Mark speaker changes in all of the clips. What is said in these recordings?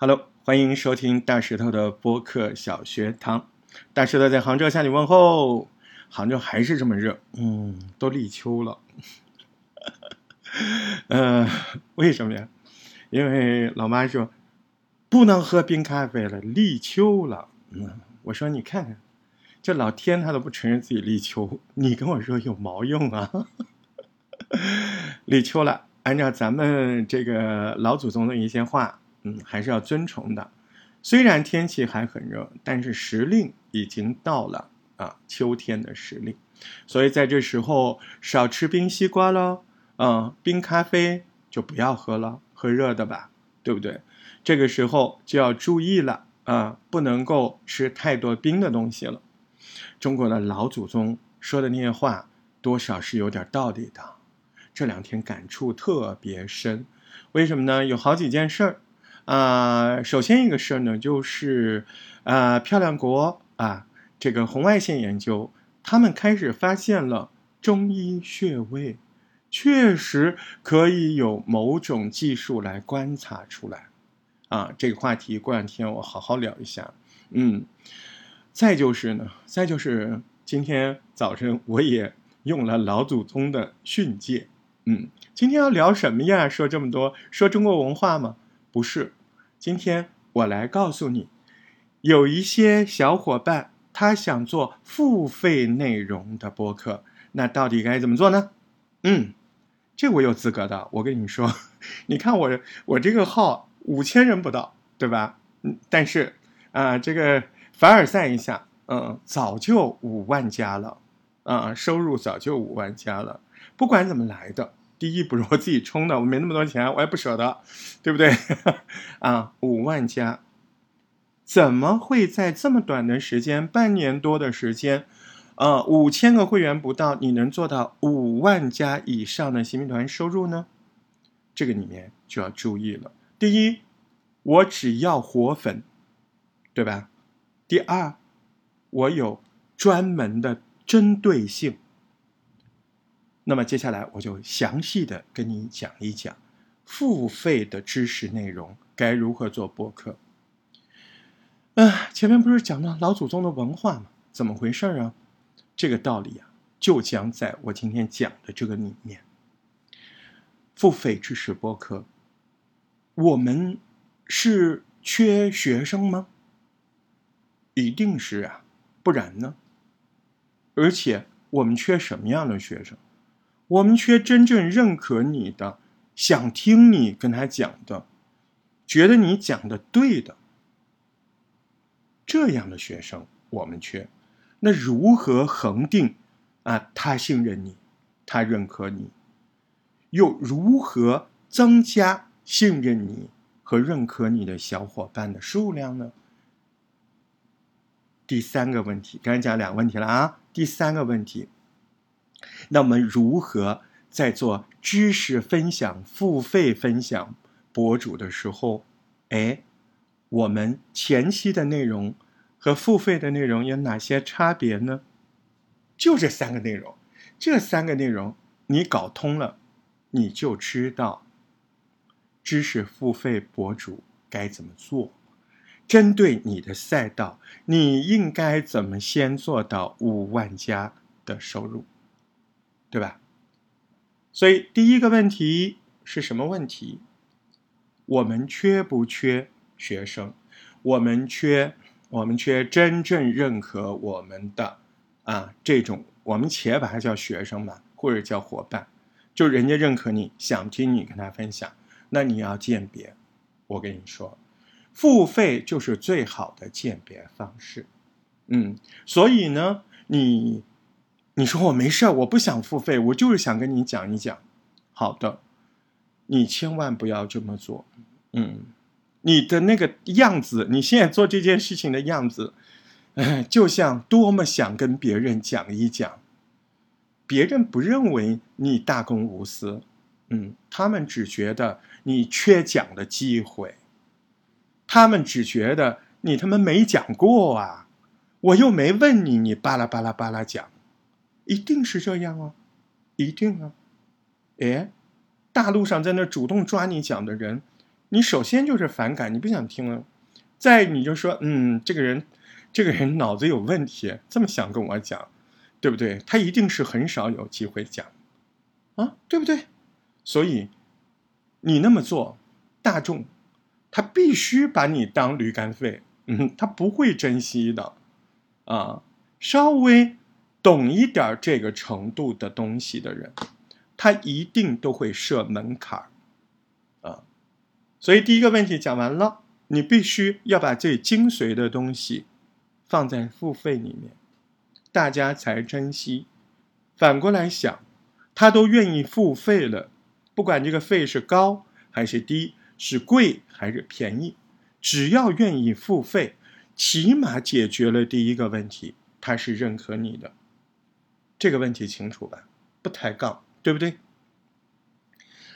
Speaker 1: Hello，欢迎收听大石头的播客小学堂。大石头在杭州向你问候。杭州还是这么热，嗯，都立秋了。呃，为什么呀？因为老妈说不能喝冰咖啡了，立秋了。嗯，我说你看看，这老天他都不承认自己立秋，你跟我说有毛用啊？立秋了，按照咱们这个老祖宗的一些话。还是要遵从的。虽然天气还很热，但是时令已经到了啊，秋天的时令。所以在这时候少吃冰西瓜喽，嗯，冰咖啡就不要喝了，喝热的吧，对不对？这个时候就要注意了啊，不能够吃太多冰的东西了。中国的老祖宗说的那些话，多少是有点道理的。这两天感触特别深，为什么呢？有好几件事儿。啊，首先一个事儿呢，就是啊，漂亮国啊，这个红外线研究，他们开始发现了中医穴位，确实可以有某种技术来观察出来。啊，这个话题过两天我好好聊一下。嗯，再就是呢，再就是今天早晨我也用了老祖宗的训诫。嗯，今天要聊什么呀？说这么多，说中国文化吗？不是。今天我来告诉你，有一些小伙伴他想做付费内容的播客，那到底该怎么做呢？嗯，这我有资格的。我跟你说，你看我我这个号五千人不到，对吧？嗯，但是啊，这个凡尔赛一下，嗯，早就五万加了，啊，收入早就五万加了。不管怎么来的。第一不是我自己充的，我没那么多钱，我也不舍得，对不对？啊，五万加，怎么会在这么短的时间，半年多的时间，呃，五千个会员不到，你能做到五万加以上的新兵团收入呢？这个里面就要注意了。第一，我只要活粉，对吧？第二，我有专门的针对性。那么接下来我就详细的跟你讲一讲，付费的知识内容该如何做播客。啊，前面不是讲了老祖宗的文化吗？怎么回事啊？这个道理啊，就将在我今天讲的这个里面。付费知识播客，我们是缺学生吗？一定是啊，不然呢？而且我们缺什么样的学生？我们缺真正认可你的，想听你跟他讲的，觉得你讲的对的，这样的学生我们缺。那如何恒定啊？他信任你，他认可你，又如何增加信任你和认可你的小伙伴的数量呢？第三个问题，刚才讲两个问题了啊，第三个问题。那我们如何在做知识分享、付费分享博主的时候，哎，我们前期的内容和付费的内容有哪些差别呢？就这三个内容，这三个内容你搞通了，你就知道知识付费博主该怎么做，针对你的赛道，你应该怎么先做到五万加的收入。对吧？所以第一个问题是什么问题？我们缺不缺学生？我们缺，我们缺真正认可我们的啊这种，我们且把它叫学生吧，或者叫伙伴，就人家认可你，想听你跟他分享，那你要鉴别。我跟你说，付费就是最好的鉴别方式。嗯，所以呢，你。你说我没事儿我不想付费，我就是想跟你讲一讲。好的，你千万不要这么做。嗯，你的那个样子，你现在做这件事情的样子，哎，就像多么想跟别人讲一讲。别人不认为你大公无私，嗯，他们只觉得你缺讲的机会，他们只觉得你他妈没讲过啊，我又没问你，你巴拉巴拉巴拉讲。一定是这样啊，一定啊！哎，大陆上在那主动抓你讲的人，你首先就是反感，你不想听了。再你就说，嗯，这个人，这个人脑子有问题，这么想跟我讲，对不对？他一定是很少有机会讲，啊，对不对？所以你那么做，大众他必须把你当驴肝肺，嗯，他不会珍惜的，啊，稍微懂一点这个程度的东西的人，他一定都会设门槛儿啊。所以第一个问题讲完了。你必须要把最精髓的东西放在付费里面，大家才珍惜。反过来想，他都愿意付费了，不管这个费是高还是低，是贵还是便宜，只要愿意付费，起码解决了第一个问题，他是认可你的。这个问题清楚吧？不抬杠，对不对？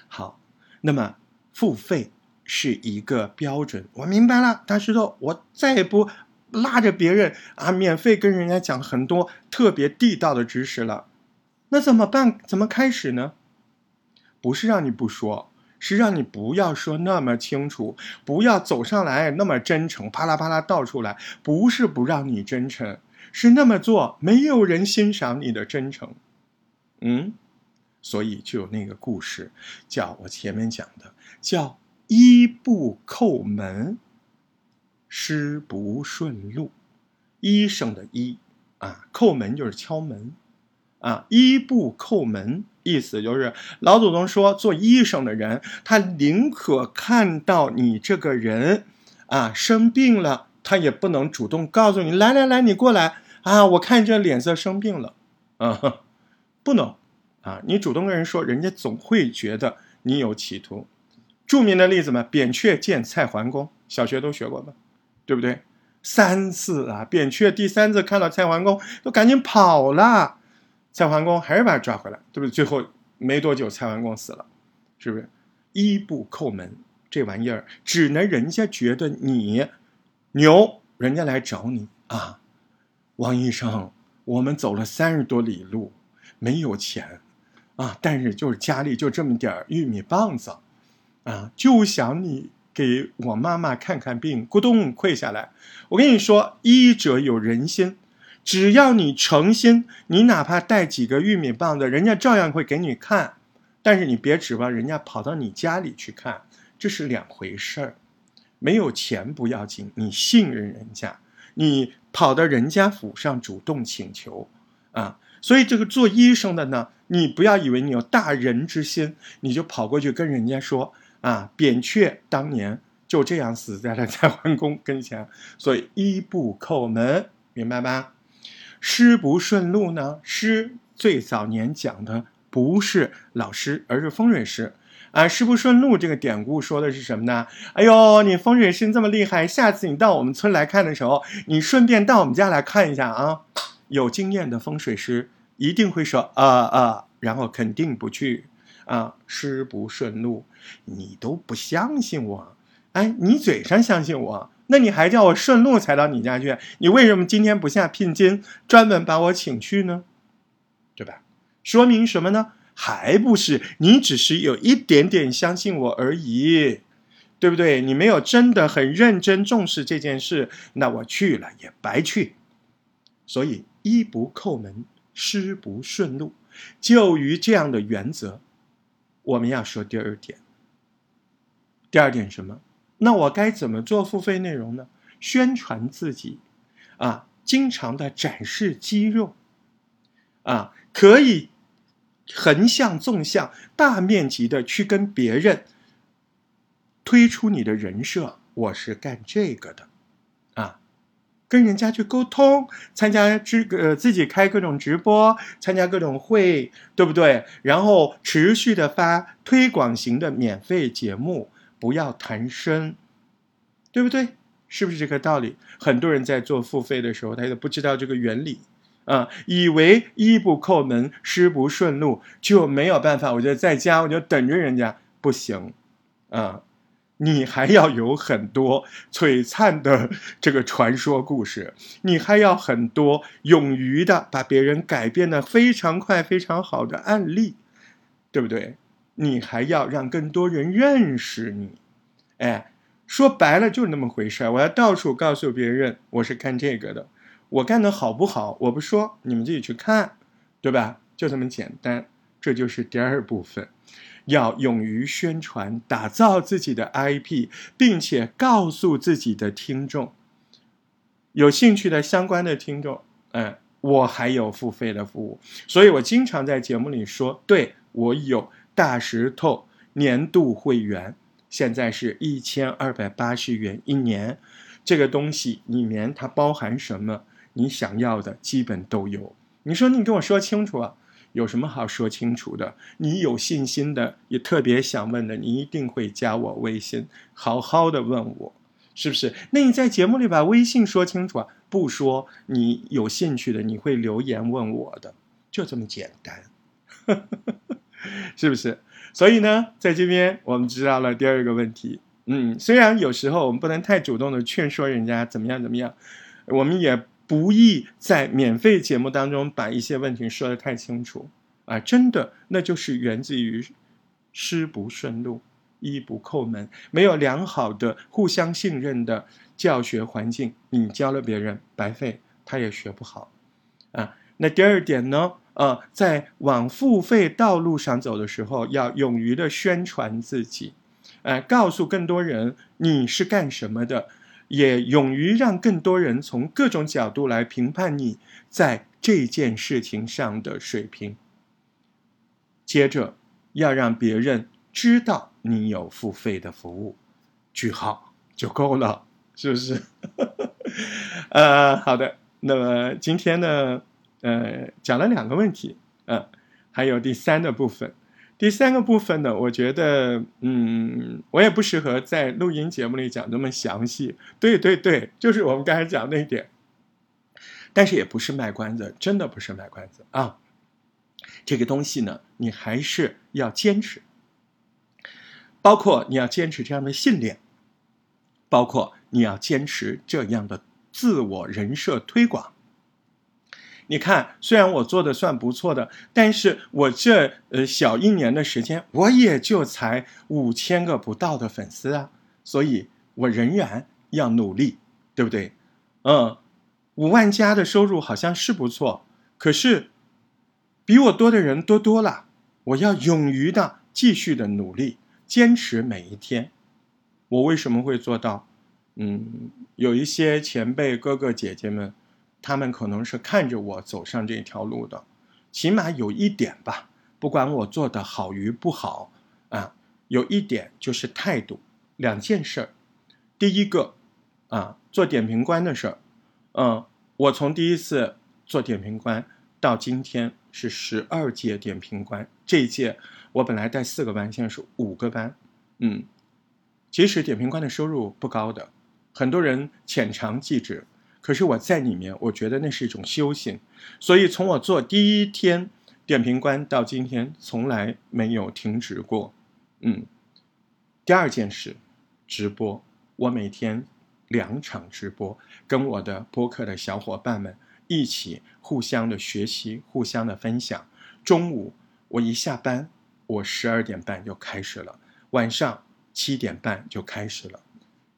Speaker 1: 好，那么付费。是一个标准，我明白了，大石头，我再也不拉着别人啊，免费跟人家讲很多特别地道的知识了。那怎么办？怎么开始呢？不是让你不说，是让你不要说那么清楚，不要走上来那么真诚，啪啦啪啦倒出来。不是不让你真诚，是那么做没有人欣赏你的真诚。嗯，所以就有那个故事，叫我前面讲的，叫。医不叩门，师不顺路。医生的医啊，叩门就是敲门啊。医不叩门，意思就是老祖宗说，做医生的人，他宁可看到你这个人啊生病了，他也不能主动告诉你，来来来，你过来啊，我看这脸色生病了啊，不能啊，你主动跟人说，人家总会觉得你有企图。著名的例子嘛，扁鹊见蔡桓公，小学都学过吧，对不对？三次啊，扁鹊第三次看到蔡桓公，都赶紧跑了，蔡桓公还是把他抓回来，对不对？最后没多久，蔡桓公死了，是不是？一步叩门这玩意儿，只能人家觉得你牛，人家来找你啊。王医生，我们走了三十多里路，没有钱啊，但是就是家里就这么点玉米棒子。啊，就想你给我妈妈看看病，咕咚跪下来。我跟你说，医者有仁心，只要你诚心，你哪怕带几个玉米棒子，人家照样会给你看。但是你别指望人家跑到你家里去看，这是两回事儿。没有钱不要紧，你信任人家，你跑到人家府上主动请求啊。所以这个做医生的呢，你不要以为你有大仁之心，你就跑过去跟人家说。啊，扁鹊当年就这样死在了蔡桓公跟前，所以一步叩门，明白吧？师不顺路呢？师最早年讲的不是老师，而是风水师。啊，师不顺路这个典故说的是什么呢？哎呦，你风水师这么厉害，下次你到我们村来看的时候，你顺便到我们家来看一下啊。有经验的风水师一定会说啊啊，然后肯定不去。啊，师不顺路，你都不相信我，哎，你嘴上相信我，那你还叫我顺路才到你家去？你为什么今天不下聘金，专门把我请去呢？对吧？说明什么呢？还不是你只是有一点点相信我而已，对不对？你没有真的很认真重视这件事，那我去了也白去。所以，一不叩门，师不顺路，就于这样的原则。我们要说第二点，第二点什么？那我该怎么做付费内容呢？宣传自己，啊，经常的展示肌肉，啊，可以横向、纵向、大面积的去跟别人推出你的人设。我是干这个的。啊跟人家去沟通，参加这个自己开各种直播，参加各种会，对不对？然后持续的发推广型的免费节目，不要谈生，对不对？是不是这个道理？很多人在做付费的时候，他都不知道这个原理啊，以为一不叩门，师不顺路，就没有办法。我就在家，我就等着人家，不行啊。你还要有很多璀璨的这个传说故事，你还要很多勇于的把别人改变的非常快、非常好的案例，对不对？你还要让更多人认识你，哎，说白了就是那么回事儿。我要到处告诉别人我是干这个的，我干的好不好我不说，你们自己去看，对吧？就这么简单。这就是第二部分，要勇于宣传，打造自己的 IP，并且告诉自己的听众，有兴趣的相关的听众，哎，我还有付费的服务，所以我经常在节目里说，对我有大石头年度会员，现在是一千二百八十元一年，这个东西里面它包含什么？你想要的基本都有。你说你跟我说清楚啊。有什么好说清楚的？你有信心的，也特别想问的，你一定会加我微信，好好的问我，是不是？那你在节目里把微信说清楚啊？不说，你有兴趣的，你会留言问我的，就这么简单，是不是？所以呢，在这边我们知道了第二个问题。嗯，虽然有时候我们不能太主动的劝说人家怎么样怎么样，我们也。不易在免费节目当中把一些问题说的太清楚啊！真的，那就是源自于师不顺路，医不叩门，没有良好的互相信任的教学环境，你教了别人白费，他也学不好啊。那第二点呢？呃，在往付费道路上走的时候，要勇于的宣传自己，呃，告诉更多人你是干什么的。也勇于让更多人从各种角度来评判你在这件事情上的水平。接着，要让别人知道你有付费的服务，句号就够了，是不是？呃，好的。那么今天呢，呃，讲了两个问题，嗯，还有第三的部分。第三个部分呢，我觉得，嗯，我也不适合在录音节目里讲这么详细。对对对，就是我们刚才讲那一点。但是也不是卖关子，真的不是卖关子啊。这个东西呢，你还是要坚持，包括你要坚持这样的信念，包括你要坚持这样的自我人设推广。你看，虽然我做的算不错的，但是我这呃小一年的时间，我也就才五千个不到的粉丝啊，所以我仍然要努力，对不对？嗯，五万加的收入好像是不错，可是比我多的人多多了，我要勇于的继续的努力，坚持每一天。我为什么会做到？嗯，有一些前辈哥哥姐姐们。他们可能是看着我走上这条路的，起码有一点吧，不管我做的好与不好啊，有一点就是态度。两件事儿，第一个啊，做点评官的事儿，嗯，我从第一次做点评官到今天是十二届点评官，这一届我本来带四个班，现在是五个班，嗯，其实点评官的收入不高的，很多人浅尝即止。可是我在里面，我觉得那是一种修行，所以从我做第一天点评官到今天，从来没有停止过。嗯，第二件事，直播，我每天两场直播，跟我的播客的小伙伴们一起互相的学习，互相的分享。中午我一下班，我十二点半就开始了，晚上七点半就开始了，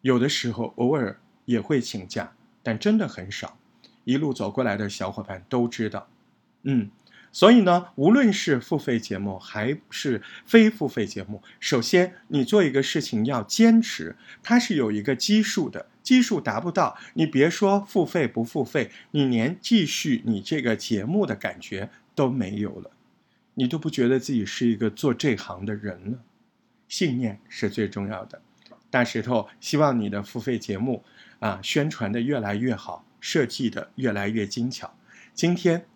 Speaker 1: 有的时候偶尔也会请假。但真的很少，一路走过来的小伙伴都知道，嗯，所以呢，无论是付费节目还是非付费节目，首先你做一个事情要坚持，它是有一个基数的，基数达不到，你别说付费不付费，你连继续你这个节目的感觉都没有了，你都不觉得自己是一个做这行的人了。信念是最重要的，大石头希望你的付费节目。啊，宣传的越来越好，设计的越来越精巧。今天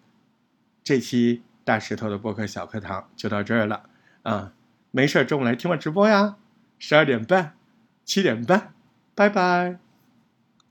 Speaker 1: 这期大石头的播客小课堂就到这儿了啊！没事儿中午来听我直播呀，十二点半、七点半，拜拜。